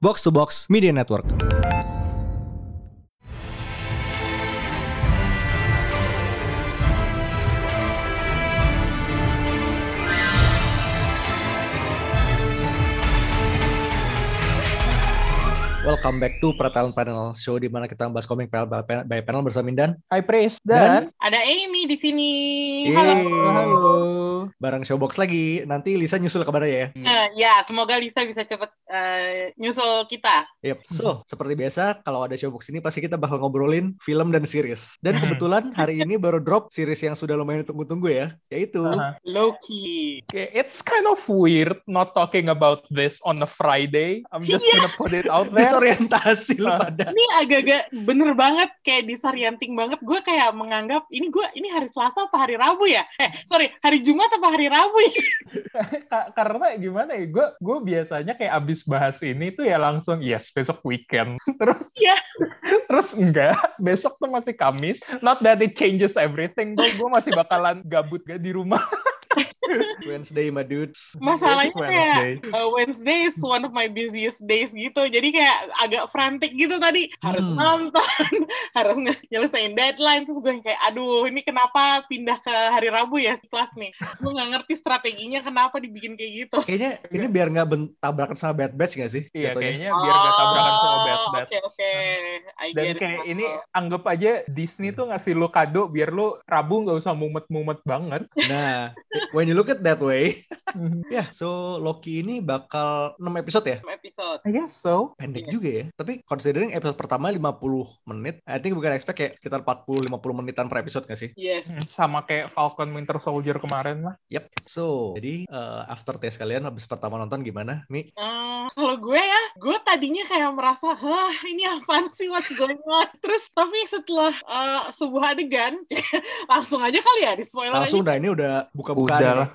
Box to Box Media Network. Welcome back to Pratalent Panel Show di mana kita membahas komik by by panel bersama Mindan Hi Pris Dan- dan, Ada Amy di sini. Yeay. Halo. Halo. bareng Showbox lagi. Nanti Lisa nyusul kabarnya ya. Eh, ya, semoga Lisa bisa cepet eh, nyusul kita. Yep. So, seperti biasa kalau ada Showbox ini pasti kita bakal ngobrolin film dan series. Dan Hmm. kebetulan hari ini baru drop series yang sudah lumayan tunggu-tunggu ya, yaitu Uh-huh. Loki. Okay, It's kind of weird not talking about this on a Friday. I'm just gonna put it out there. disorientasi lu Ah. pada. Ini agak-agak bener banget kayak disorienting banget. Gue kayak menganggap ini gue ini hari Selasa apa hari Rabu ya? Eh, sorry, hari Jumat apa hari Rabu ya? Ka- Karena gimana ya, gue gue biasanya kayak abis bahas ini tuh ya langsung yes besok weekend. Terus Iya. terus enggak besok tuh masih Kamis. Not that it changes everything. Gue gue masih bakalan gabut gak di rumah. Wednesday, my dudes. Masalahnya kayak Wednesday. uh, Wednesday is one of my busiest days gitu. Jadi kayak agak frantic gitu tadi. Harus Hmm. nonton, harus nyelesain deadline. Terus gue yang kayak, aduh ini kenapa pindah ke hari Rabu ya si kelas nih. Gue nggak ngerti strateginya kenapa dibikin kayak gitu. Kayaknya ini biar nggak ben- tabrakan sama Bad Batch nggak sih? Iya jatuhnya? kayaknya biar gak tabrakan sama Oh, Bad Batch. Oke oke, I Dan get it. kayak ini anggap aja Disney tuh ngasih lo kado biar lo Rabu nggak usah mumet-mumet banget. Nah, when you look at that way, ya, so Loki ini bakal 6 episode ya? episode. I guess so. Pendek Iya. juga ya. Tapi considering episode pertama 50 menit, I think bukan expect kayak sekitar 40-50 menitan per episode nggak sih? Yes. Sama kayak Falcon Winter Soldier kemarin lah. Yep. So, jadi uh, after test kalian habis pertama nonton gimana, Mi? Eh, kalau gue ya, gue tadinya kayak merasa, hah ini apaan sih what's going on? Terus tapi setelah eh, sebuah adegan, langsung aja kali ya di spoiler aja. Langsung dah ini udah buka-bukaan. Udah lah.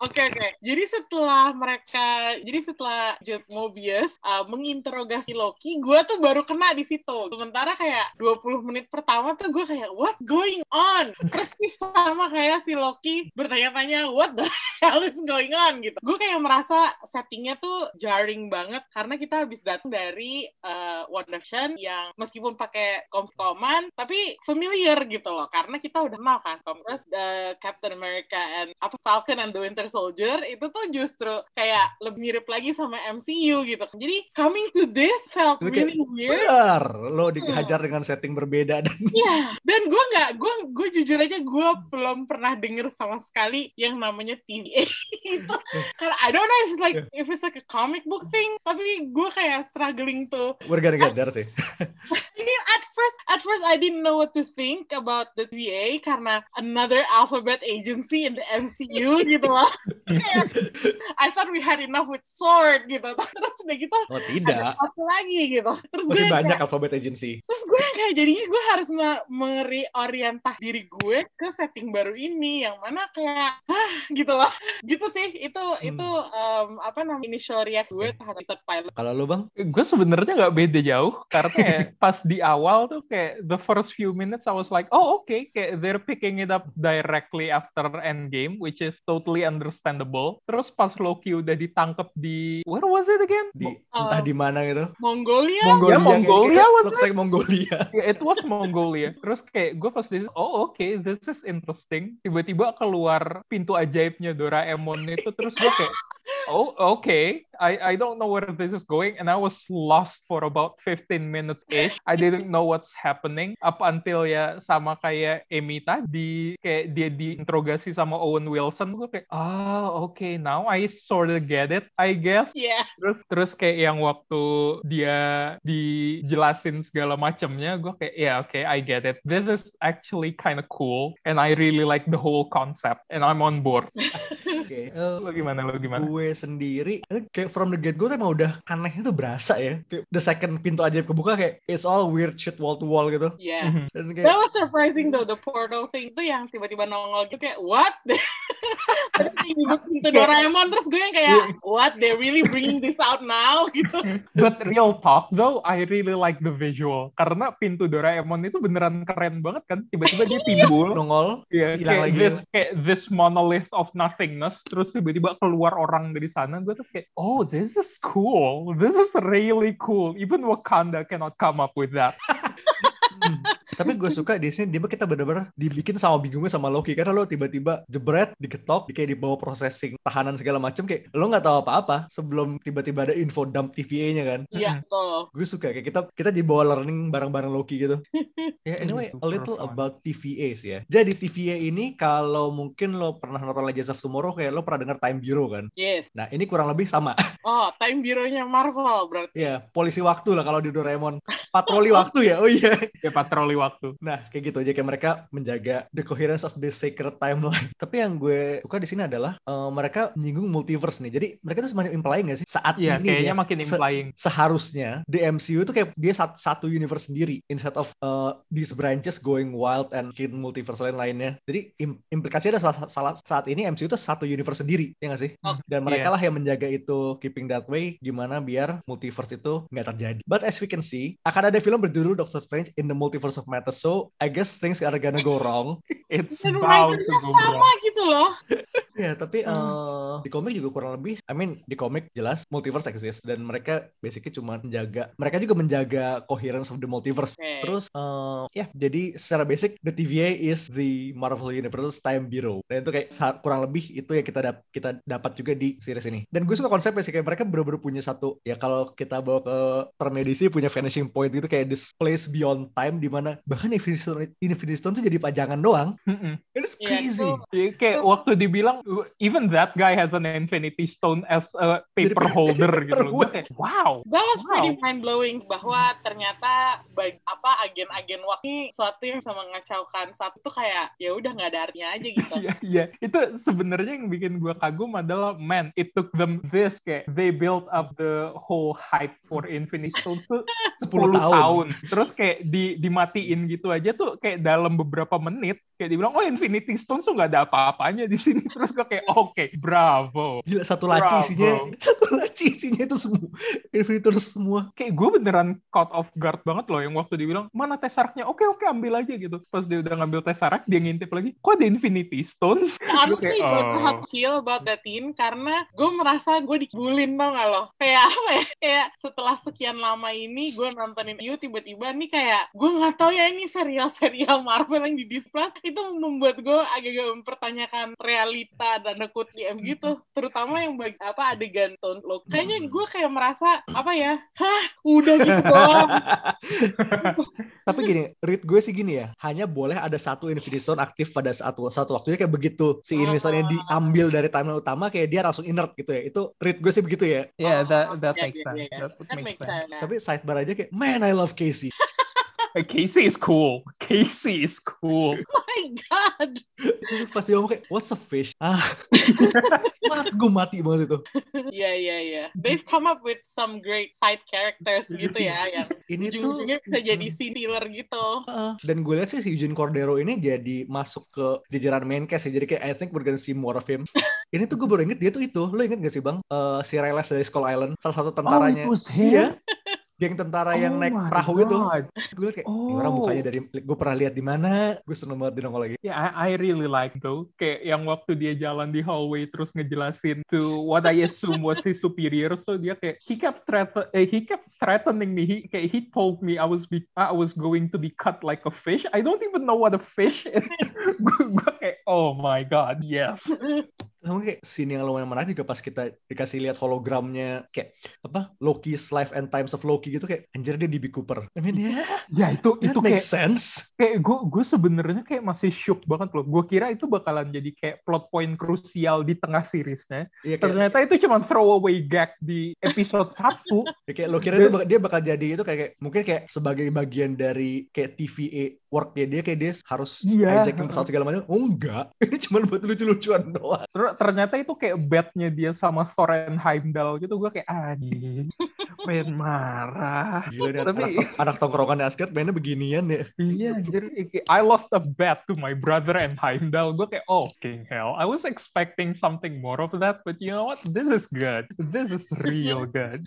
Oke oke. Jadi setelah mereka, jadi setelah Jet Mobius uh, menginterogasi Loki, gue tuh baru kena di situ. Sementara kayak 20 menit pertama tuh gue kayak what going on? Persis sama kayak si Loki bertanya-tanya what the hell is going on gitu. Gue kayak merasa settingnya tuh jarring banget karena kita habis datang dari uh, WandaVision yang meskipun pakai komskoman tapi familiar gitu loh karena kita udah kenal kan terus uh, Captain America and apa Falcon and the Winter Soldier itu tuh justru kayak lebih mirip lagi sama MCU gitu jadi coming to this felt kayak, really weird Benar, lo dihajar dengan setting berbeda dan Iya, dan gue nggak, gue gue jujur aja gue belum pernah denger sama sekali yang namanya TVA itu. Karena I don't know if it's like if it's like a comic book thing, tapi gue kayak struggling to. we're gonna get there sih. First, at first I didn't know what to think about the TVA karena another alphabet agency in the MCU gitu loh. Kayak, I thought we had enough with sword gitu. Terus udah gitu Oh ada tidak, satu lagi gitu. Terus masih banyak alfabet agency. Terus gue yang kayak jadinya gue harus nge- mengorientasi diri gue ke setting baru ini yang mana kayak ah gitu loh. Gitu sih itu itu um, apa namanya initial react gue terhadap episode pilot. Kalau lo bang, Gue sebenarnya nggak beda jauh karena kayak pas di awal tuh kayak the first few minutes I was like oh okay kayak they're picking it up directly after Endgame which is totally understandable. Terus pas Loki udah ditangkap di where was it again? di Oh. entah di mana gitu. Mongolia Mongolia, Ya, Mongolia kayak, was looks like Mongolia. Yeah, it was Mongolia. Terus kayak gue pas di oh oke, this is interesting. Tiba-tiba keluar pintu ajaibnya Doraemon itu, terus gue kayak, oh oke, I I don't know where this is going, and I was lost for about 15 minutes ish. I didn't know what's happening up until ya sama kayak Amy tadi, kayak dia diinterogasi sama Owen Wilson, gue kayak, ah oke, now I sort of get it, I guess. Iya. Terus terus kayak yang waktu dia dijelasin segala macamnya, gue kayak ya oke I get it. This is actually kind of cool and I really like the whole concept and I'm on board. Oke, eh, Lo gimana lo gimana? gue sendiri eh, kayak from the get go tuh emang udah anehnya tuh berasa ya. Kayak the second pintu ajaib kebuka kayak it's all weird shit wall to wall gitu. Iya. Mhm. Dan That kayak was surprising though the portal thing itu yang tiba-tiba nongol gitu kayak what? Terus nyebut pintu Doraemon terus gue yang kayak what they really bringing this out now gitu. But real talk though, I really like the visual. Karena pintu Doraemon itu beneran keren banget kan. Tiba-tiba dia timbul. Nongol, Iya, hilang kayak lagi. this, kayak this monolith of nothingness, terus tiba-tiba keluar orang dari sana, gue tuh kayak, oh, this is cool, this is really cool. Even Wakanda cannot come up with that. Tapi gue suka di sini dia kita bener-bener dibikin sama bingungnya sama Loki karena lo tiba-tiba jebret, diketok, di kayak dibawa processing tahanan segala macem kayak lo nggak tahu apa-apa sebelum tiba-tiba ada info dump TVA-nya kan. Iya, tuh. Gue suka kayak kita kita dibawa learning bareng-bareng Loki gitu. Ya anyway, a little about TVAs ya. Jadi TVA ini kalau mungkin lo pernah nonton Legends of Tomorrow kayak lo pernah dengar Time Bureau kan. Yes. Nah, ini kurang lebih sama. Oh, time bureau-nya Marvel berarti. ya, polisi waktu lah kalau di Doraemon. Patroli waktu ya. Oh iya. Ya patroli waktu. Nah, kayak gitu aja kayak mereka menjaga the coherence of the sacred timeline. Tapi yang gue suka di sini adalah eh, mereka menyinggung multiverse nih. Jadi mereka tuh semacam implying gak sih saat Iya, ini kayaknya ya, makin se- implying. seharusnya di MCU itu kayak dia sat- satu universe sendiri instead of uh, these branches going wild and bikin multiverse lain lainnya. Jadi im- implikasinya adalah salah, salah- saat ini MCU itu satu universe sendiri, ya nggak sih? Oh, Dan mereka iya. lah yang menjaga itu keeping that way gimana biar multiverse itu nggak terjadi. But as we can see, akan ada film berjudul Doctor Strange in the Multiverse of Madness. So I guess things are gonna go wrong. It's about to go sama wrong. gitu loh. Ya, tapi Hmm. eh, di komik juga kurang lebih, I mean, di komik jelas multiverse exist dan mereka basically cuma menjaga, mereka juga menjaga coherence of the multiverse. Oke. Terus, eh, ya, jadi secara basic the TVA is the Marvel Universe Time Bureau. Dan itu kayak kurang lebih itu yang kita dap- kita dapat juga di series ini. Dan gue suka konsepnya sih kayak mereka bener-bener punya satu, ya kalau kita bawa ke term medisi punya vanishing point gitu kayak this place beyond time di mana bahkan Infinity Stone, Infinity Stone tuh jadi pajangan doang. Mm-mm. It's Iya, crazy. itu- Jadi kayak waktu dibilang even that guy has an Infinity Stone as a paper holder gitu. loh. Kayak, wow. That was pretty Wow. mind blowing bahwa ternyata bag, apa agen-agen waktu ini suatu yang sama ngacaukan saat itu kayak ya udah nggak ada artinya aja gitu. Iya, iya. Itu sebenarnya yang bikin gue kagum adalah, man, it took them this kayak they built up the whole hype for Infinity Stone tuh 10 10 tahun. tahun. Terus kayak di dimatiin gitu aja tuh kayak dalam beberapa menit kayak dibilang oh Infinity Stone tuh nggak ada apa-apanya di sini. Terus gue kayak oke, bravo. Gila satu laci Bravo. isinya satu laci isinya itu semua Infinitor semua Kayak gue beneran caught off guard banget loh yang waktu dibilang mana Tesseract-nya? Oke oke ambil aja gitu. Pas dia udah ngambil Tesseract dia ngintip lagi. Kok ada Infinity Stone? Honestly, kayak, gue tuh oh. feel about that scene karena gue merasa gue dikibulin tau gak lo? Kayak apa ya? Kayak setelah sekian lama ini gue nontonin you tiba-tiba nih kayak gue nggak tahu ya ini serial-serial Marvel yang di Disney Plus itu membuat gue agak-agak mempertanyakan realita dan kut di M gitu. Terutama yang bagi apa adegan Stone Loki. Kayaknya gue kayak merasa apa ya? Hah, udah gitu doang. tapi gini read gue sih gini ya hanya boleh ada satu Infinity Stone aktif pada saat satu waktunya kayak begitu si Infinity Stone yang diambil dari timeline utama kayak dia langsung inert gitu ya itu read gue sih begitu ya Yeah, that that Ya, makes ya, sense. ya, ya. That That makes sense. sense. tapi sidebar aja kayak man I love Casey Casey is cool. Casey is cool. Oh my god. Terus pas dia ngomong kayak what's a fish? Ah. Mat gue mati banget itu. Iya iya iya. They've come up with some great side characters gitu ya yang ini tuh ujung-ujungnya bisa jadi scene killer gitu. Heeh. dan gue lihat sih si Eugene Cordero ini jadi masuk ke jajaran main cast ya. Jadi kayak I think we're gonna see more of him. Ini tuh gue baru inget dia tuh itu. Lo inget gak sih bang? Eh, si Reyes dari Skull Island salah satu tentaranya. Oh, it was iya? Geng tentara yang Oh naik perahu itu God. gue liat kayak ini orang Oh. mukanya dari gue pernah lihat di mana gue seneng banget di nongol lagi Yeah, I, I really like though. Kayak yang waktu dia jalan di hallway terus ngejelasin to what I assume was his superior. So dia kayak he kept threat eh, he kept threatening me. He kayak he told me I was be I was going to be cut like a fish. I don't even know what a fish is. gue kayak oh my god yes. Namun kayak scene yang lumayan menarik juga pas kita dikasih lihat hologramnya kayak apa Loki's Life and Times of Loki gitu kayak anjir dia DB Cooper. I mean ya Ya itu that itu kayak makes sense. kayak gue gue sebenarnya kayak masih shook banget loh. Gue kira itu bakalan jadi kayak plot point krusial di tengah seriesnya. Iya kayak, Ternyata itu cuma throwaway gag di episode 1. ya kayak lo kira itu dia bakal jadi itu kayak, kayak mungkin kayak sebagai bagian dari kayak TVA worknya dia kayak dia harus Iya. hijacking pesawat segala macam. Oh enggak, ini cuma buat lucu-lucuan doang. Terus ternyata itu kayak betnya dia sama Soren Heimdall gitu. Gue kayak, anjing. Pengen marah. Gila nih Tapi- anak, anak tongkrongan Asgard mainnya beginian ya. Iya, jadi I lost a bet to my brother and Heimdall. Gue kayak, oh, king hell. I was expecting something more of that, but you know what? This is good. This is real good.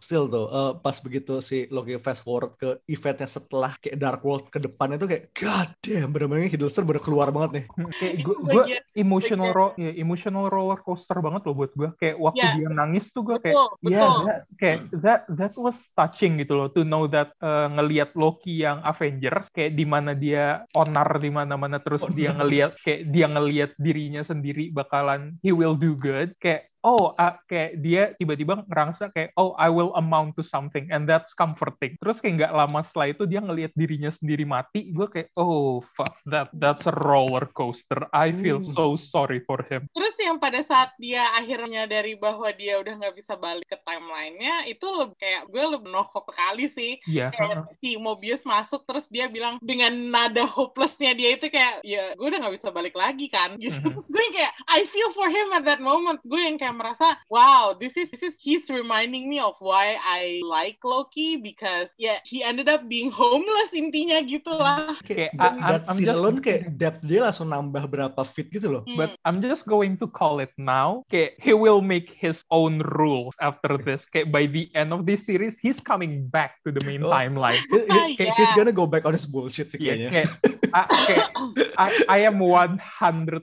Still tuh, eh, pas begitu si Loki fast forward ke eventnya setelah kayak Dark World ke depan itu kayak God damn, bener-bener Hiddleston baru keluar banget nih. Kayak gue, emotional ro ya, emotional roller coaster banget loh buat gue. Kayak waktu Ya. dia nangis tuh gue kayak, Betul, ya, betul. that, kayak that that was touching gitu loh to know that uh, ngelihat Loki yang Avengers kayak di mana dia onar di mana-mana terus dia ngelihat kayak dia ngelihat dirinya sendiri bakalan he will do good kayak oh ah, kayak dia tiba-tiba ngerasa kayak oh I will amount to something and that's comforting terus kayak nggak lama setelah itu dia ngelihat dirinya sendiri mati gue kayak oh fuck that that's a roller coaster I feel Hmm. so sorry for him Terus yang pada saat dia akhirnya dari bahwa dia udah nggak bisa balik ke timelinenya, itu lebih kayak gue lebih nohok sekali sih. Iya Kayak si Mobius masuk terus dia bilang dengan nada hopelessnya dia itu kayak ya gue udah nggak bisa balik lagi kan gitu. Mhm. Terus gue kayak I feel for him at that moment. Gue yang kayak merasa wow this is this is he's reminding me of why I like Loki because yeah he ended up being homeless intinya gitu lah. Kayak Kayak, that, I'm- just- alone kayak depth dia langsung nambah berapa feet gitu loh. But I'm just going to call it now. Okay, he will make his own rules after this. Okay, by the end of this series, he's coming back to the main Oh. timeline. He- he- kayak Yeah. he's gonna go back on his bullshit sih Yeah, kayaknya. kayak, I, kayak, I, I am 100%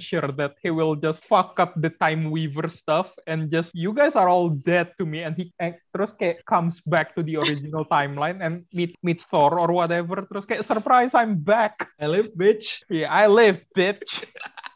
sure that he will just fuck up the Time Weaver stuff and just you guys are all dead to me and he and terus kayak comes back to the original timeline and meet meets Thor or whatever terus kayak surprise I'm back. I lived, bitch. Yeah, I live, bitch.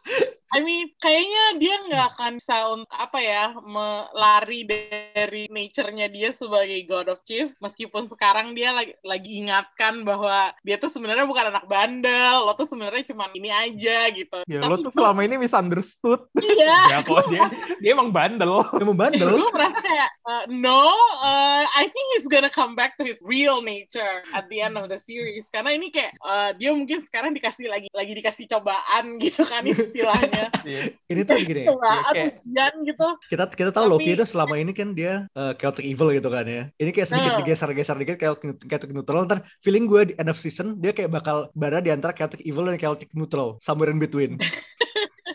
I mean, kayaknya dia nggak akan bisa untuk apa ya melari dari nature-nya dia sebagai God of Chief, meskipun sekarang dia lagi, lagi ingatkan bahwa dia tuh sebenarnya bukan anak bandel, lo tuh sebenarnya cuma ini aja gitu. Ya, Tapi lo tuh selama ini misunderstood. iya, ya kok dia dia emang bandel Dia mau bandel. gue merasa kayak uh, no, uh, I think he's gonna come back to his real nature at the end of the series karena ini kayak uh, dia mungkin sekarang dikasih lagi lagi dikasih cobaan gitu kan istilahnya Iya. Ini tuh gini, cobaan kayak- ujian gitu. kita kita tahu Tapi- Loki itu selama ini kan dia uh, chaotic evil gitu kan ya. Ini kayak sedikit digeser-geser dikit kayak chaotic neutral. Ntar feeling gue di end of season dia kayak bakal berada di antara chaotic evil dan chaotic neutral, somewhere in between.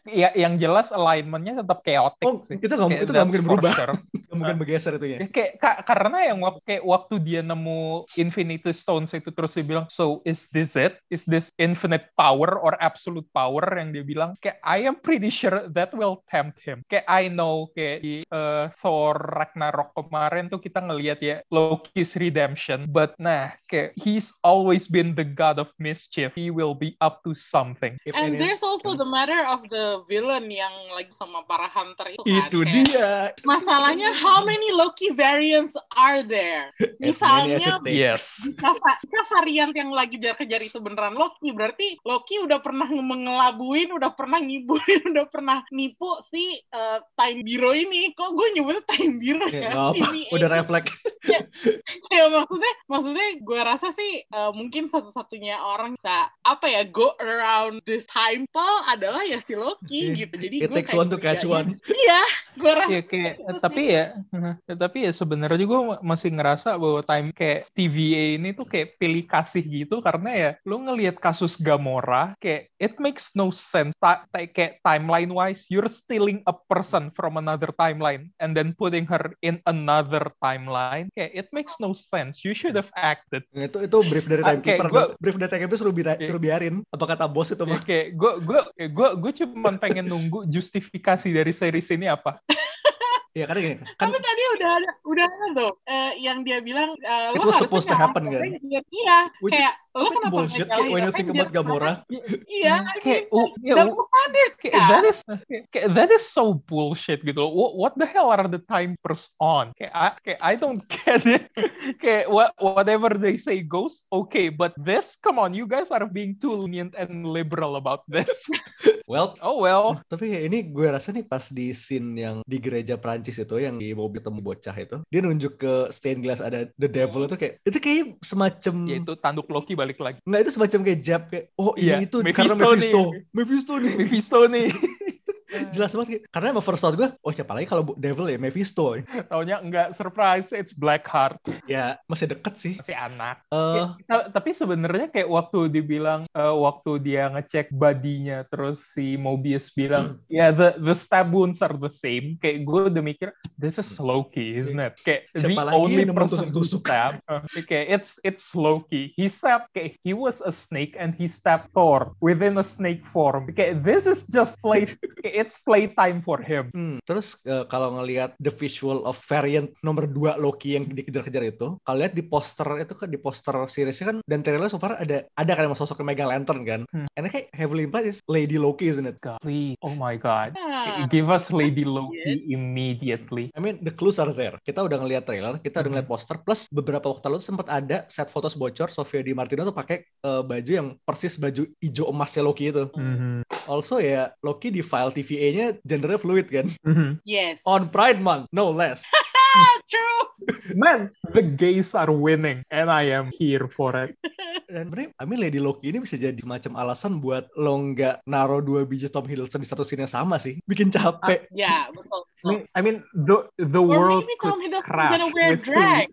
Ya, yang jelas alignmentnya tetap chaotic Oh, sih. itu nggak itu nggak that's mungkin berubah, sure. Mungkin bergeser itunya. Ya, kayak ka- karena yang waktu kayak waktu dia nemu Infinity Stones itu terus dia bilang, so is this it? Is this infinite power or absolute power yang dia bilang? Kayak I am pretty sure that will tempt him. Kayak I know kayak di uh, Thor Ragnarok kemarin tuh kita ngelihat ya Loki's redemption, but nah kayak he's always been the god of mischief. He will be up to something. If And any- there's also the matter of the villain yang lagi sama para hunter itu kan. itu Kayak, dia. Masalahnya how many Loki variants are there? As many as Misalnya. Yes. jika, va- jika varian yang lagi kejar-kejar itu beneran Loki, berarti Loki udah pernah mengelabuin, udah pernah ngibulin, udah pernah nipu si uh, Time Bureau ini. Kok gue nyebutnya Time Bureau Ya, ya? TVA. udah refleks. ya maksudnya maksudnya gue rasa sih uh, mungkin satu-satunya orang bisa apa ya go around this temple adalah ya si Loki Yeah. gitu jadi It gue takes one to catch one. iya gue rasa Iya kayak gitu sih. tapi ya ya, tapi ya sebenarnya juga ma- masih ngerasa bahwa time kayak TVA ini tuh kayak pilih kasih gitu karena ya lu ngelihat kasus Gamora kayak it makes no sense Ta- ta- kayak timeline wise you're stealing a person from another timeline and then putting her in another timeline kayak it makes no sense you should have acted Nah, itu itu brief dari Ah, timekeeper. gua- Brief dari timekeeper suruh, bira- Iya. Biarin. Apa kata bos itu mah? kayak gue gue gue gue cuma pengen nunggu justifikasi dari series ini apa Iya karena gini kan tapi tadi udah ada udah ada tuh eh, yang dia bilang eh, It lo supposed to happen, kan? Iya Which is kayak lo kenapa bullshit nggak kayak when you think about Gamora. iya I kayak oh, ya, double standards Kayak, kan that is kayak, kayak, that is so bullshit gitu loh. What, what the hell are the timers on? Kayak I, kayak I don't get it. kayak what, whatever they say goes okay, but this come on, you guys are being too lenient and liberal about this. Well, oh well. tapi ya ini gue rasa nih pas di scene yang di gereja Prancis itu yang di mobil temu bocah itu, dia nunjuk ke stained glass ada the devil itu kayak itu kayak semacam Ya itu tanduk Loki balik lagi. Nggak itu semacam kayak jab kayak oh ini Iya, itu Mephisto karena nih. Mephisto. Mephisto nih. Mephisto nih. jelas banget. Karena emang first thought gue oh siapa lagi kalau Devil ya? Mephisto. Taunya enggak surprise, it's Blackheart. ya masih deket sih. Masih anak. Eh, Ya, ta- tapi sebenarnya kayak waktu dibilang eh, waktu dia ngecek bodinya terus si Mobius bilang ya the the stab wounds are the same. Kayak gue udah mikir this is Loki isn't it? Kayak the Siapa lagi only person tusuk-tusuk? stab. Uh, kayak it's it's Loki. He stabbed kayak he was a snake and he stabbed Thor within a snake form. Kayak this is just play it's playtime for him Hmm, terus eh, kalau ngelihat the visual of variant nomor 2 Loki yang dikejar-kejar itu, kalau lihat di poster itu kan di poster seriesnya kan dan trailer so far ada ada kan emang sosok Mega Lantern kan. Hmm. And kayak heavily implied is Lady Loki isn't it? God, please oh my god Ah, give us Lady Loki immediately I mean the clues are there. Kita udah ngelihat trailer, kita udah Mhm. ngeliat poster plus beberapa waktu lalu sempat ada set fotos bocor Sofia Di Martino tuh pakai eh, baju yang persis baju hijau emasnya Loki itu. Mhm. Also ya Loki di file TVA-nya gendernya fluid kan. Mhm. yes. On Pride Month, no less. True. Man, the gays are winning, and I am here for it. Dan sebenarnya, I mean Lady Loki ini bisa jadi semacam alasan buat lo nggak naro dua biji Tom Hiddleston di satu scene yang sama sih. Bikin capek. Ya, betul. I mean, I mean, the the Or world maybe could Tom crash gonna wear with two, drag.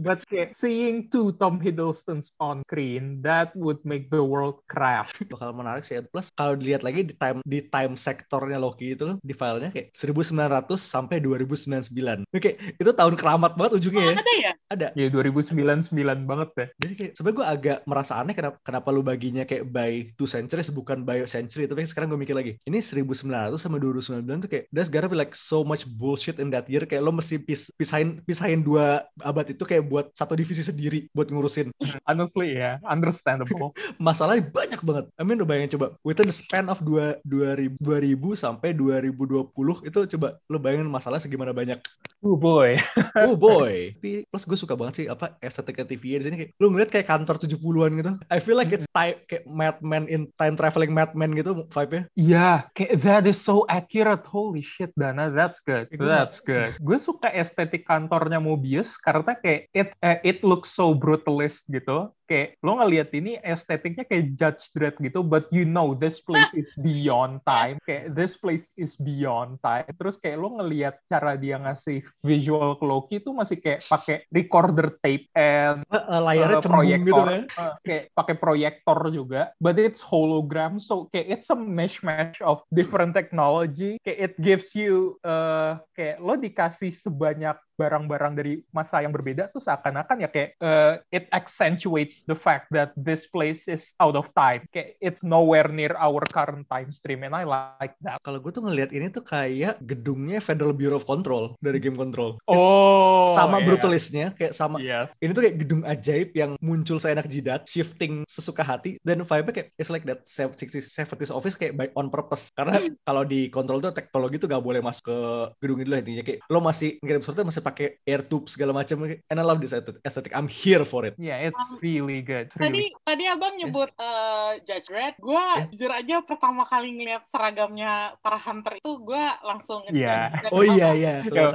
but kayak, seeing two Tom Hiddlestons on screen, that would make the world crash. Bakal menarik sih. Plus kalau dilihat lagi di time di time sektornya Loki itu di filenya kayak 1900 sampai 2099. Ini Kayak itu tahun keramat banget ujungnya ya. Ada ya? Ada. Ya 2099 banget deh. Jadi kayak sebenarnya gue agak merasa aneh kenapa kenapa lu baginya kayak by two centuries bukan by century tapi sekarang gue mikir lagi ini 1900 sama 2099 tuh kayak there's gotta be like so much bullshit in that year kayak lo mesti pis, pisahin pisahin dua abad itu kayak buat satu divisi sendiri buat ngurusin Honestly, ya, understandable. masalahnya banyak banget I mean lo bayangin coba within the span of dua, 2000, 2000 sampai 2020 itu coba lo bayangin masalah segimana banyak oh boy. oh boy Tapi plus gue suka banget sih apa estetika TV di sini kayak lu ngeliat kayak kantor 70-an gitu I feel like it's time kayak Mad Men in time traveling Mad Men gitu vibe-nya Yeah, kayak that is so accurate. Holy shit, Dana, that's good. Ya, That's good. Gue suka estetik kantornya Mobius karena kayak it eh, it looks so brutalist gitu. Kayak lo ngeliat ini estetiknya kayak Judge Dredd gitu, but you know this place is beyond time. Kayak this place is beyond time. Terus kayak lo ngeliat cara dia ngasih visual ke Loki itu masih kayak pakai recorder tape and eh, layarnya uh, cembung gitu proyektor. kan Uh, kayak pakai proyektor juga but it's hologram so kayak it's a mishmash of different technology kayak it gives you uh, kayak lo dikasih sebanyak barang-barang dari masa yang berbeda tuh seakan-akan ya kayak uh, it accentuates the fact that this place is out of time. Kayak it's nowhere near our current time stream and I like that. Kalau gue tuh ngeliat ini tuh kayak gedungnya Federal Bureau of Control dari Game Control. It's oh sama yeah. brutalistnya kayak sama Iya. ini tuh kayak gedung ajaib yang muncul seenak jidat shifting sesuka hati dan vibe-nya kayak it's like that 60s 70s office kayak by on purpose. Karena kalau di kontrol tuh teknologi tuh gak boleh masuk ke gedung itu lah intinya. Kayak lo masih ngirim suratnya masih pakai air tube segala macam and I love this aesthetic I'm here for it yeah it's Um, really good It's Tadi really tadi abang nyebut eh, Judge Dredd, gue Eh. jujur aja pertama kali ngeliat seragamnya para hunter itu gue langsung Iya. Dredd oh iya iya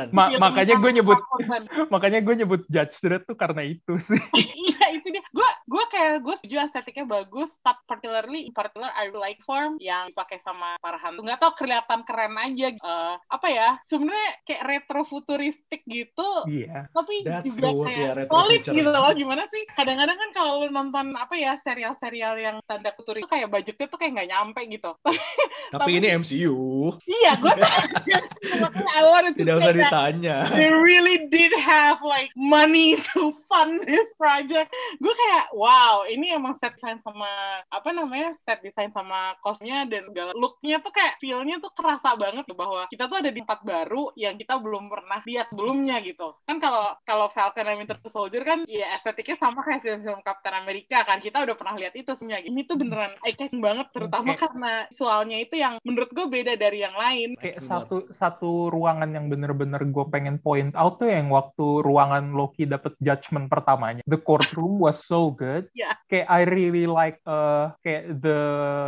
Ma- Iya, makanya gue nyebut makanya gue nyebut Judge Dredd tuh karena itu sih. Iya itu dia. Gue gue kayak gue setuju estetiknya bagus, tapi particularly in particular I like form yang dipakai sama para hantu. Nggak tau kelihatan keren aja. Eh, apa ya? Sebenarnya kayak retro futuristik gitu. Iya. Tapi That's juga kayak ya, solid gitu loh. Gimana sih? Kadang-kadang kan kalau lu nonton apa ya serial-serial yang tanda futuris itu kayak budgetnya tuh kayak nggak nyampe gitu. tapi ini MCU iya, gue makanya I wanted to tidak usah ditanya they really did have like money to fund this project. Gue kayak wow, ini emang set design sama apa namanya set design sama kosnya dan segala looknya tuh kayak feelnya tuh kerasa banget bahwa kita tuh ada di tempat baru yang kita belum pernah lihat sebelumnya gitu. Kan kalau kalau Falcon and Winter Soldier kan ya estetiknya sama kayak film-film Captain America kan kita udah pernah lihat itu semuanya. Ini tuh beneran eye catching banget terutama Oke. karena visualnya itu yang menurut gue beda dari yang lain. Kayak Betul satu satu ruangan yang bener-bener gue pengen point out tuh yang waktu ruangan Loki dapet Judgment season pertamanya. The courtroom was so good. Yeah. Kayak I really like uh, kayak the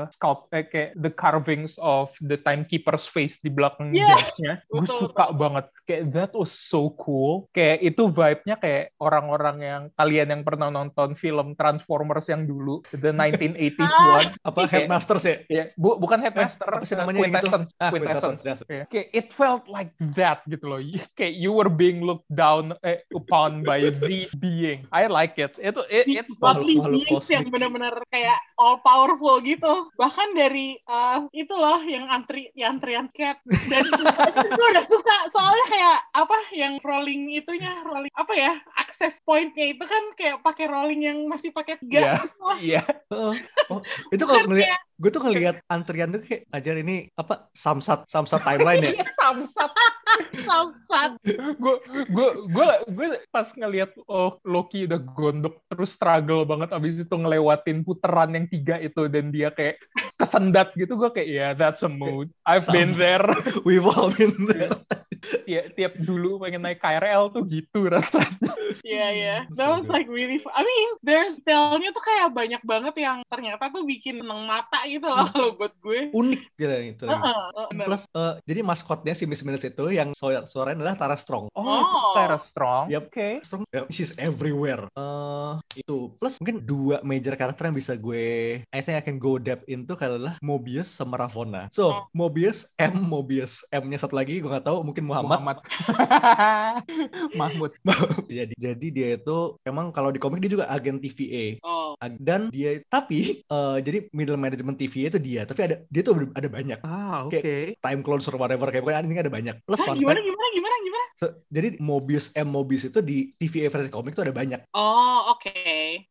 sculpt eh, kayak the carvings of the timekeeper's face di belakang Yeah. judge-nya. Gue Betul, suka banget. Kayak that was so cool. Kayak itu vibe-nya kayak orang-orang yang kalian yang pernah nonton film Transformers yang dulu, the 1980s Ah. one. Apa Kayak- Headmasters ya? Ya, bu, bukan Headmaster, apa sih uh, namanya yang itu? Quintessence. Ah, Quintessence. Quintessence. Ya, Kayak it felt like that gitu loh. You- Kayak you were being looked down eh, upon by the being. I like it. Itu it, godly makhluk beings yang benar-benar kayak all powerful gitu. Bahkan dari uh, itu loh yang antri yang antrian cat dan gue udah suka soalnya kayak apa yang rolling itunya rolling apa ya access pointnya itu kan kayak pakai rolling yang masih pakai tiga Iya. gitu loh. Iya. Heeh. Oh, itu kalau ngeliat, kayak gue tuh ngeliat antrian tuh kayak ajar ini apa samsat samsat timeline ya. Iya, samsat. samsat. gue gue gue gue pas ngelihat oh Loki udah gondok terus struggle banget abis itu ngelewatin puteran yang tiga itu dan dia kayak kesendat gitu gue kayak ya that's a mood I've been Sama. there We've all been there. Tiap tiap dulu pengen naik KRL tuh gitu rasanya Iya iya. So That was like really fun. I mean, there's detailnya tuh kayak banyak banget yang ternyata tuh bikin seneng mata gitu loh kalau buat gue. Unik gitu itu. lagi. Heeh, bener. Plus eh, jadi maskotnya si Miss Minutes itu yang suara suaranya adalah Tara Strong. oh, Oh. Tara Strong Yep. oke Strong, ya, she's everywhere. Eh itu plus mungkin dua major karakter yang bisa gue I think I can go depth into adalah Mobius sama Ravonna. So, Oh. Mobius M Mobius M-nya satu lagi gue nggak tahu mungkin Muhammad. Muhammad Mahmud jadi jadi dia itu emang kalau di komik dia juga agen TVA. Oh. Dan dia tapi eh, jadi middle management TVA itu dia, tapi ada dia tuh ada, banyak ah oke Kayak- time clones or whatever kayak pokoknya ini ada banyak. Plus Hah, fun gimana gimana gimana gimana? So- jadi Mobius M Mobius itu di TVA versi komik tuh ada banyak. Oh, oke.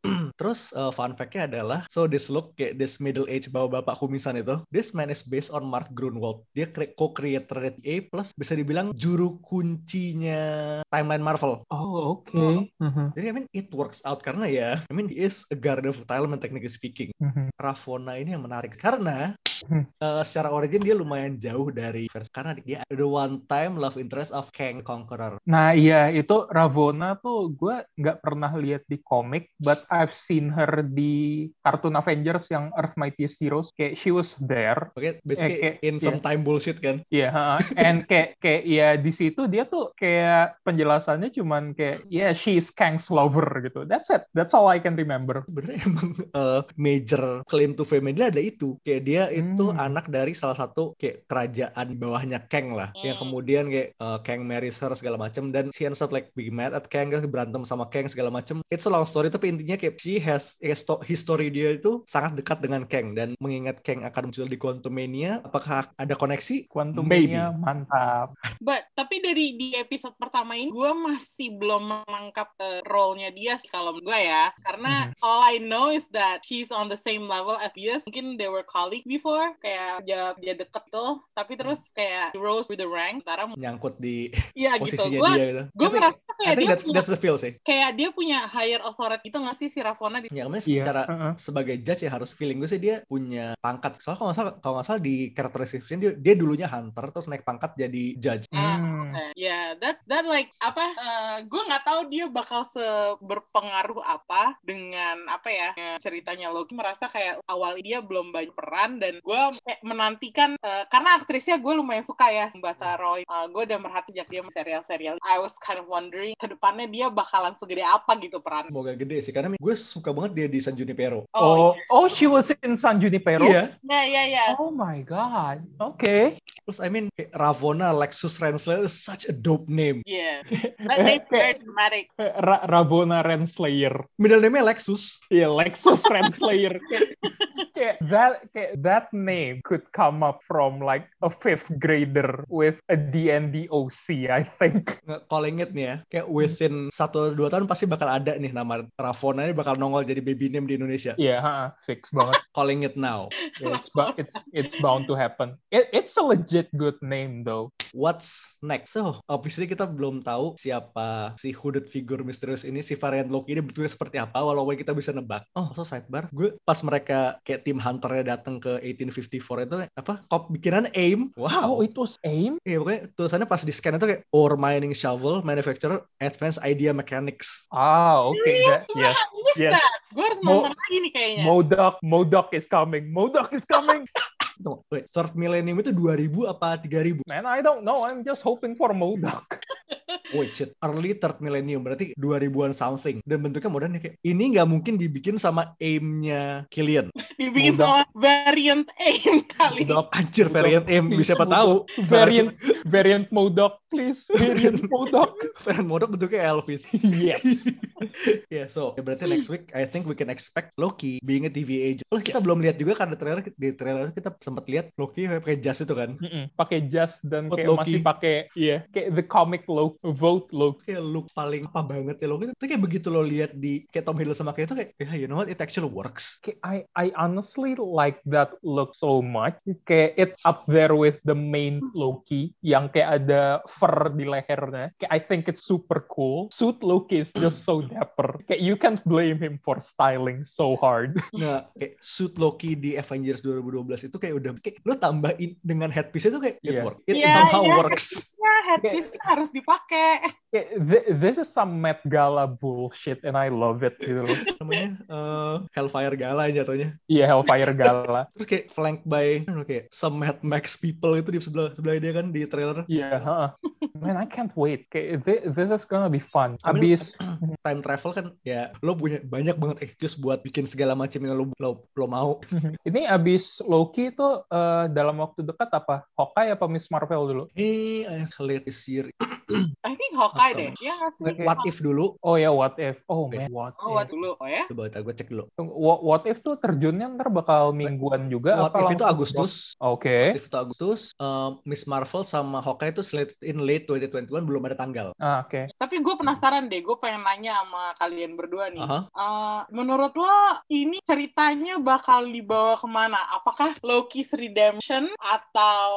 Terus uh, fun fact-nya adalah so this look kayak this middle age bapak-bapak kumisan itu this man is based on Mark Grunwald dia cre- co-creator A plus bisa dibilang juru kuncinya timeline Marvel oh oke Mhm, jadi I mean it works out karena ya I mean he is a guardian of and technically speaking mhm. Ravonna ini yang menarik karena. Uh, secara origin dia lumayan jauh dari versi karena dia the one time love interest of Kang Conqueror Nah iya itu Ravonna tuh gue nggak pernah lihat di komik, but I've seen her di kartun Avengers yang Earth Mightiest Heroes. Kayak she was there. Oke, basically kayak- in some time bullshit kan. Iya, heeh. and kayak kayak ya di situ dia tuh kayak penjelasannya cuman kayak yeah she's Kang's lover gitu. That's it. That's all I can remember. sebenarnya emang uh, major claim to fame dia ada itu kayak dia itu Hmm. anak dari salah satu kayak kerajaan bawahnya Kang lah yang Hmm. kemudian kayak uh, Kang marries her segala macem dan she ends up like being mad at Kang berantem sama Kang segala macem it's a long story tapi intinya kayak she has sto- history dia itu sangat dekat dengan Kang dan mengingat Kang akan muncul di Quantumania apakah ada koneksi Quantum Maybe. Mania mantap. But tapi dari di episode pertama ini gue masih belum menangkap uh, role-nya dia sih kalau gue ya. Karena Mhm. all I know is that she's on the same level as Diaz. Mungkin they were colleague before, kayak dia dia deket tuh. Tapi terus kayak rose with the rank. Antara nyangkut di iya gitu. posisinya Gue dia gitu gue merasa I kayak think dia that's, punya, that's the feel sih kayak dia punya higher authority gitu nggak sih si Ravonna di ya kemarin Iya. secara heeh. sebagai judge ya harus feeling gue sih dia punya pangkat soalnya kalau nggak salah kalau nggak salah di character description dia, dia dulunya hunter terus naik pangkat jadi judge Ah, Hmm. oke. Ya, that that like apa? gue nggak tahu dia bakal seberpengaruh apa dengan apa ya dengan ceritanya Loki merasa kayak awal dia belum banyak peran dan gue kayak menantikan eh, karena aktrisnya gue lumayan suka ya Mbata Roy. gue udah merhati sejak dia serial-serial. I was kind of wondering ke depannya dia bakalan segede apa gitu peran. semoga gede sih karena gue suka banget dia di San Junipero Oh, yes. oh, she was in San Junipero. iya Ya ya ya. Oh my god. Oke. terus I mean kayak Ravonna Lexus Renslayer is such a dope name Yeah. That name very dramatic. Ra Ravonna Renslayer. middle name-nya Lexus Iya, Lexus Renslayer. kayak, that kayak that name could come up from like a fifth grader with a D&D OC, I think. calling it nih ya kayak within satu dua tahun pasti bakal ada nih nama Ravonna ini bakal nongol jadi baby name di Indonesia Iya, ha, fix banget. calling it now Yeah, it's, it's it's bound to happen. It, it's a legit good name though. What's next? So, obviously kita belum tahu siapa si hooded figure misterius ini, si varian Loki ini bentuknya seperti apa, walaupun kita bisa nebak. Oh, so sidebar, gue pas mereka kayak tim hunternya datang ke 1854 itu apa? Kop bikinan AIM. Oh, Wow. itu AIM? Iya, pokoknya tulisannya pas di scan itu kayak ore mining shovel manufacturer advanced idea mechanics. Ah, oke. That- Yes. Who's Yes. that? Gue harus Mo- nonton lagi nih kayaknya. Modoc, Modoc is coming. Modoc is coming. Tunggu, wait, third millennium itu 2000 apa 3000? Man, I don't know. I'm just hoping for Modoc. Wait shit, early third millennium berarti 2000-an something. Dan bentuknya modern ya kayak ini nggak mungkin dibikin sama aim-nya Killian. Dibikin Modoc. sama variant AIM kali. Modoc. Anjir variant aim, Please, siapa tahu. Variant, variant Modoc, please. Variant Modoc. variant modok bentuknya Elvis. yes. Ya, so ya berarti next week I think we can expect Loki being a TVA agent. Plus kita belum lihat juga karena trailer di trailer kita sempat lihat Loki pakai jas itu kan. Mm-mm. Pakai jas dan Vote kayak Loki. masih pakai iya, kayak the comic low vote low. Kayak look paling apa banget ya Loki. Tapi kayak begitu lo lihat di kayak Tom Hiddleston pakai itu kayak ya you know what it actually works. Kayak I I honestly like that look so much. Kayak it's up there with the main Loki yang kayak ada fur di lehernya. Kayak I think it's super cool. Suit Loki is just so dapper. Kayak you can't blame him for styling so hard. Nah, kayak suit Loki di Avengers 2012 itu kayak udah kayak lo tambahin dengan headpiece itu kayak it Iya. work. It Iya, somehow iya. works. Ya, headpiece harus dipakai. This is some Met Gala bullshit and I love it gitu loh. Namanya eh, Hellfire Gala jatuhnya. Iya Hellfire Gala. Terus kayak flank by I know, kayak some Mad Max people itu di sebelah sebelah dia kan di trailer. Iya, heeh. Man, I can't wait. Kayak thi- this is gonna be fun. I mean, Abis time travel kan ya lo punya banyak banget excuse buat bikin segala macam yang lo lo, lo mau. ini abis Loki itu eh, dalam waktu dekat apa? Hawkeye apa Miss Marvel dulu? Eh, I late this year. I think Hawkeye deh. Ya? Oke. What if dulu? Oh ya, What If? Oh Oke. man, What Oh, what If? dulu? Oh ya? Coba kita gue cek dulu. What, what If tuh terjunnya ntar bakal mingguan juga? What if itu Agustus. Oke. What if itu Agustus. Um, Miss Marvel sama Hawkeye itu slated in late 2021 belum ada tanggal. Ah, oke. Tapi gue penasaran deh, gue pengen nanya sama kalian berdua nih. Aha. Eh, menurut lo ini ceritanya bakal dibawa ke mana? Apakah Loki's Redemption atau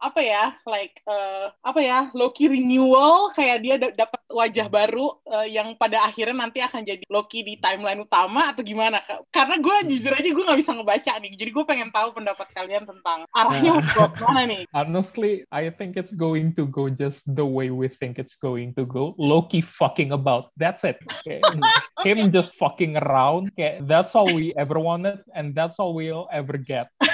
apa ya, like eh, apa ya, Loki renewal kayak dia da- dapat wajah baru eh, yang pada akhirnya nanti akan jadi Loki di timeline utama atau gimana? Ka- Karena gue jujur aja gue nggak bisa ngebaca nih, jadi gue pengen tahu pendapat kalian tentang arahnya dibawa ke mana nih. Honestly, I think it's going to go just the way we think it's going to go. Loki fucking about. That's it. Kayak, him just fucking around. Kayak, that's all we ever wanted, and that's all we'll ever get.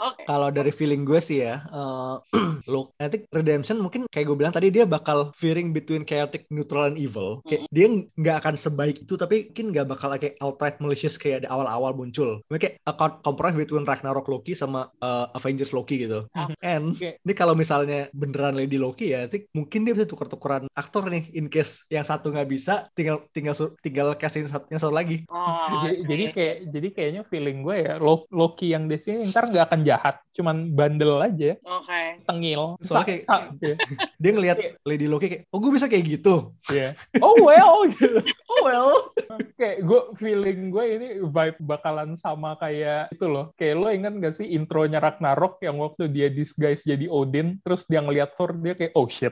Oke. Kalau dari feeling gue sih ya, eh, lo, I think Redemption mungkin kayak gue bilang tadi dia bakal veering between chaotic, neutral, and evil. Kayak dia nggak akan sebaik itu, tapi mungkin nggak bakal kayak outright malicious kayak di awal-awal muncul. Mungkin kayak compromise between Ragnarok Loki sama eh, Avengers Loki gitu. Ah. And Oke. ini kalau misalnya beneran Lady Loki ya, I think mungkin dia bisa tuker-tukeran aktor nih in case yang satu nggak bisa, tinggal tinggal tinggal casting satu, yang satu lagi. Oh, jadi, oke. jadi kayak jadi kayaknya feeling gue ya Lo- Loki yang di sini ntar nggak akan jahat, cuman bandel aja, Oke. tengil. Soalnya kayak- iya, Dia ngelihat Lady Loki kayak, oh gue bisa kayak gitu. iya. Oh well, gitu. Oh well. kayak gue feeling gue ini vibe bakalan sama kayak itu loh. Kayak lo ingat gak sih intronya Ragnarok yang waktu dia disguise jadi Odin, terus dia ngeliat Thor dia kayak oh shit,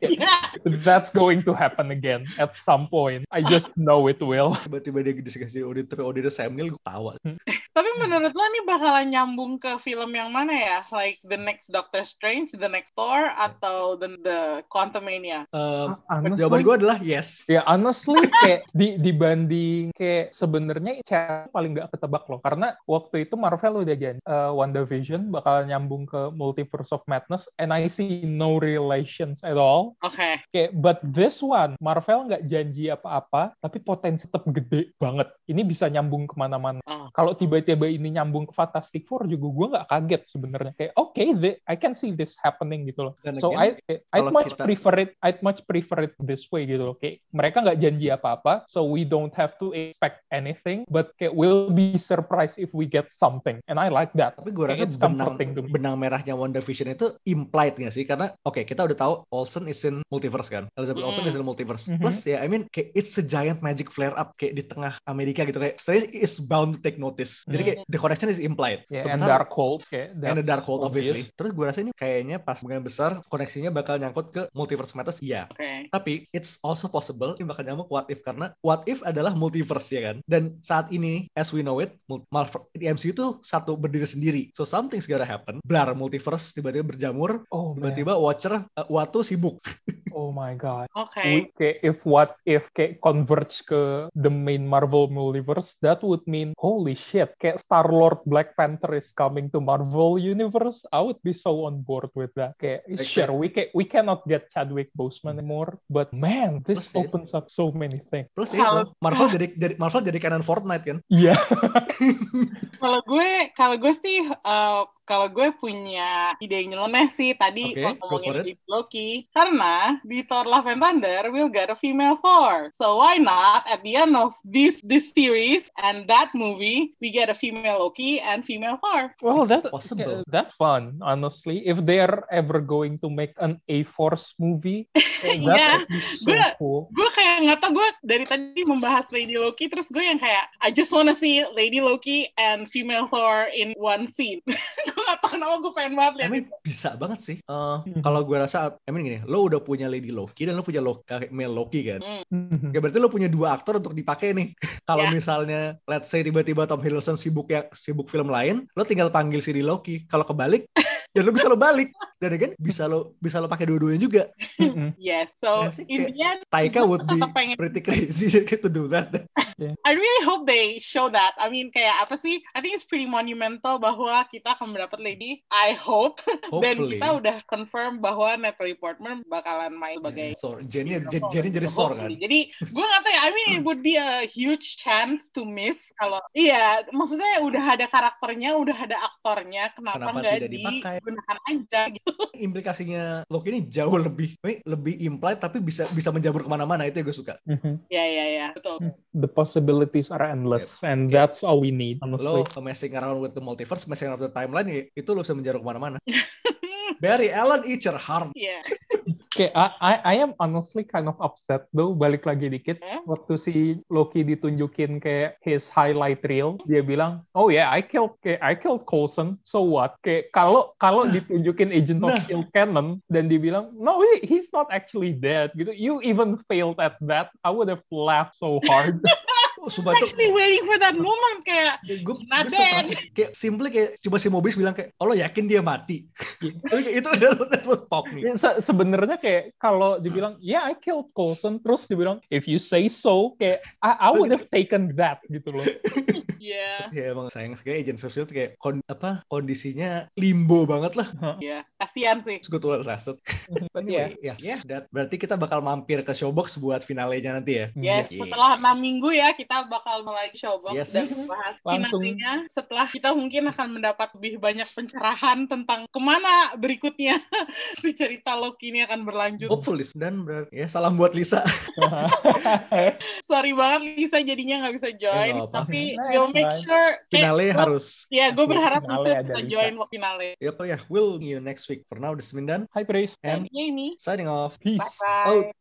Iya. that's going to happen again at some point. I just know it will. Tiba-tiba dia disguise Odin, tapi Odinnya Sam Neill, gue tawa. Tapi menurut lo nih bakalan nyambung ke film yang mana ya? Like the next Doctor Strange, the next Thor, atau the, the Quantumania? Um, Honestly, jawaban gue adalah yes. Ya honestly kayak di, dibanding kayak sebenarnya cara paling nggak ketebak loh karena waktu itu Marvel udah janji uh, WandaVision bakal nyambung ke Multiverse of Madness and I see no relations at all. Oke. Kayak but this one Marvel nggak janji apa-apa tapi potensi tetap gede banget. Ini bisa nyambung ke mana-mana. Oh. Kalau tiba-tiba ini nyambung ke Fantastic Four juga gue nggak kaget sebenarnya kayak oke the- I can see this happening gitu loh. Dan So again, I I'd kalau much kita- prefer it I'd much prefer it this way gitu loh. Kayak mereka nggak janji apa-apa, so we don't have to expect anything, but kayak we'll be surprised if we get something, and I like that. Tapi gue rasa benang, benang merahnya WandaVision itu implied nggak sih? Karena oke kita udah tahu oh Olsen is in multiverse kan? Elizabeth Olsen Mm. is in multiverse. Mhm. plus ya I mean kayak it's a giant magic flare up kayak di tengah Amerika gitu. Kayak Strange is bound to take notice. Jadi kayak the connection is implied. Yeah, and Sementara- Darkhold kayak and the Darkhold obvious. obviously. terus gue rasa ini kayaknya pas kemungkinan besar koneksinya bakal nyangkut ke multiverse matters iya. Oke. tapi it's also possible ini bakal nyamuk what if karena what if adalah multiverse ya kan? Dan saat ini as we know it Marvel di MCU itu satu berdiri sendiri. So something's gonna happen. Blar multiverse tiba-tiba berjamur. Oh tiba-tiba watcher uh, Watu sibuk Oh my god. Oke. We- kayak if what if kayak converge ke the main Marvel multiverse, that would mean holy shit, kayak Star Lord Black Panther is coming to Marvel universe. I would be so on board with that. Kayak sure we can we cannot get Chadwick Boseman anymore, but man, this Plus it- opens up so many things. plus itu Marvel jadi, jadi Marvel jadi kanan Fortnite kan Iya. Kalau gue, kalau gue sih, eh, kalau gue punya ide yang nyeleneh sih tadi go ngomongin di Loki. Karena di Thor Love and Thunder, we'll get a female Thor. So why not at the end of this this series and that movie, we get a female Loki and female Thor. Well, that, Possible. that's fun, honestly. If they are ever going to make an A-Force movie, that would be so gue- cool. Gue kayak nggak tau gue dari tadi membahas Lady Loki, terus gue yang kayak I just wanna see Lady Loki and female Thor in one scene. gue gak tau kenapa gue pengen banget I lihat mean bisa banget sih Eh, Mhm. kalau gue rasa I mean gini lo udah punya Lady Loki dan lo punya Loki, male Loki kan Mhm. Ya berarti lo punya dua aktor untuk dipakai nih. Kalau Ya. misalnya let's say tiba-tiba Tom Hiddleston sibuk ya sibuk film lain, lo tinggal panggil si Loki. Kalau kebalik, dan lo bisa lo balik. Dan again bisa lo bisa lo pakai dua-duanya juga. Yes, so I think in the end, Taika would be pengen pretty crazy to do that. I really hope they show that. I mean, kayak apa sih? I think it's pretty monumental bahwa kita akan mendapat Lady. I hope. Dan kita udah confirm bahwa Natalie Portman bakalan main sebagai Thor, Jenny, female Thor. Jenny jadi Thor kan. Jadi gue nggak tahu ya. I mean, it would be a huge chance to miss kalau iya. Maksudnya udah ada karakternya, udah ada aktornya. Kenapa Kenapa nggak tidak dipakai? Digunakan aja? Gitu. Implikasinya Loki ini jauh lebih lebih implied tapi bisa bisa menjamur ke mana-mana itu yang gue suka. Mhm. Ya, ya, ya. Betul. The possibilities are endless, and Yep. that's all we need, honestly. Lo messing around with the multiverse, messing around with the timeline, itu lo bisa menjarum ke mana-mana. Barry Allen, eat your heart. Iya. Okay, I, I I am honestly kind of upset though. Balik lagi dikit, Eh? waktu si Loki ditunjukin kayak his highlight reel, dia bilang, oh yeah, I killed kayak I killed Coulson. So what? Kayak kalau kalau ditunjukin Agent of Nah. Shield canon dan dibilang, no, he, he's not actually dead. Gitu. You even failed at that. I would have laughed so hard. Oh, sumpah itu actually waiting for that moment kayak gue Not gue dead. surprise. kayak simply kayak cuma si Mobius bilang kayak oh lo yakin dia mati Iya. Itu kayak- itu udah that would pop me Ya, se- sebenarnya kayak kalau dibilang yeah I killed Coulson terus dibilang if you say so kayak I, I would have taken that gitu loh. ya ya emang sayang sekali Agents of Shield kayak kon- apa kondisinya limbo banget lah ya kasihan sih terus gue tuh rasa But yeah. anyway ya ya that- berarti kita bakal mampir ke Showbox buat finalenya nanti ya Yes, Iya. setelah enam minggu ya kita bakal mulai showbox Yes. dan membahas Langsung. finalnya. Setelah kita mungkin akan mendapat lebih banyak pencerahan tentang ke mana berikutnya si cerita Loki ini akan berlanjut. hopefully dan berarti ya salam buat Lisa Sorry banget Lisa jadinya nggak bisa join, nggak apa-apa. tapi Nah, we'll make sure. finale gua- harus Ya, gue berharap finale Lisa bisa Lisa. join finale. ya apa ya we'll see you next week for now this is Mindan Hi Praise. And Amy, signing off Peace. bye bye. Oh,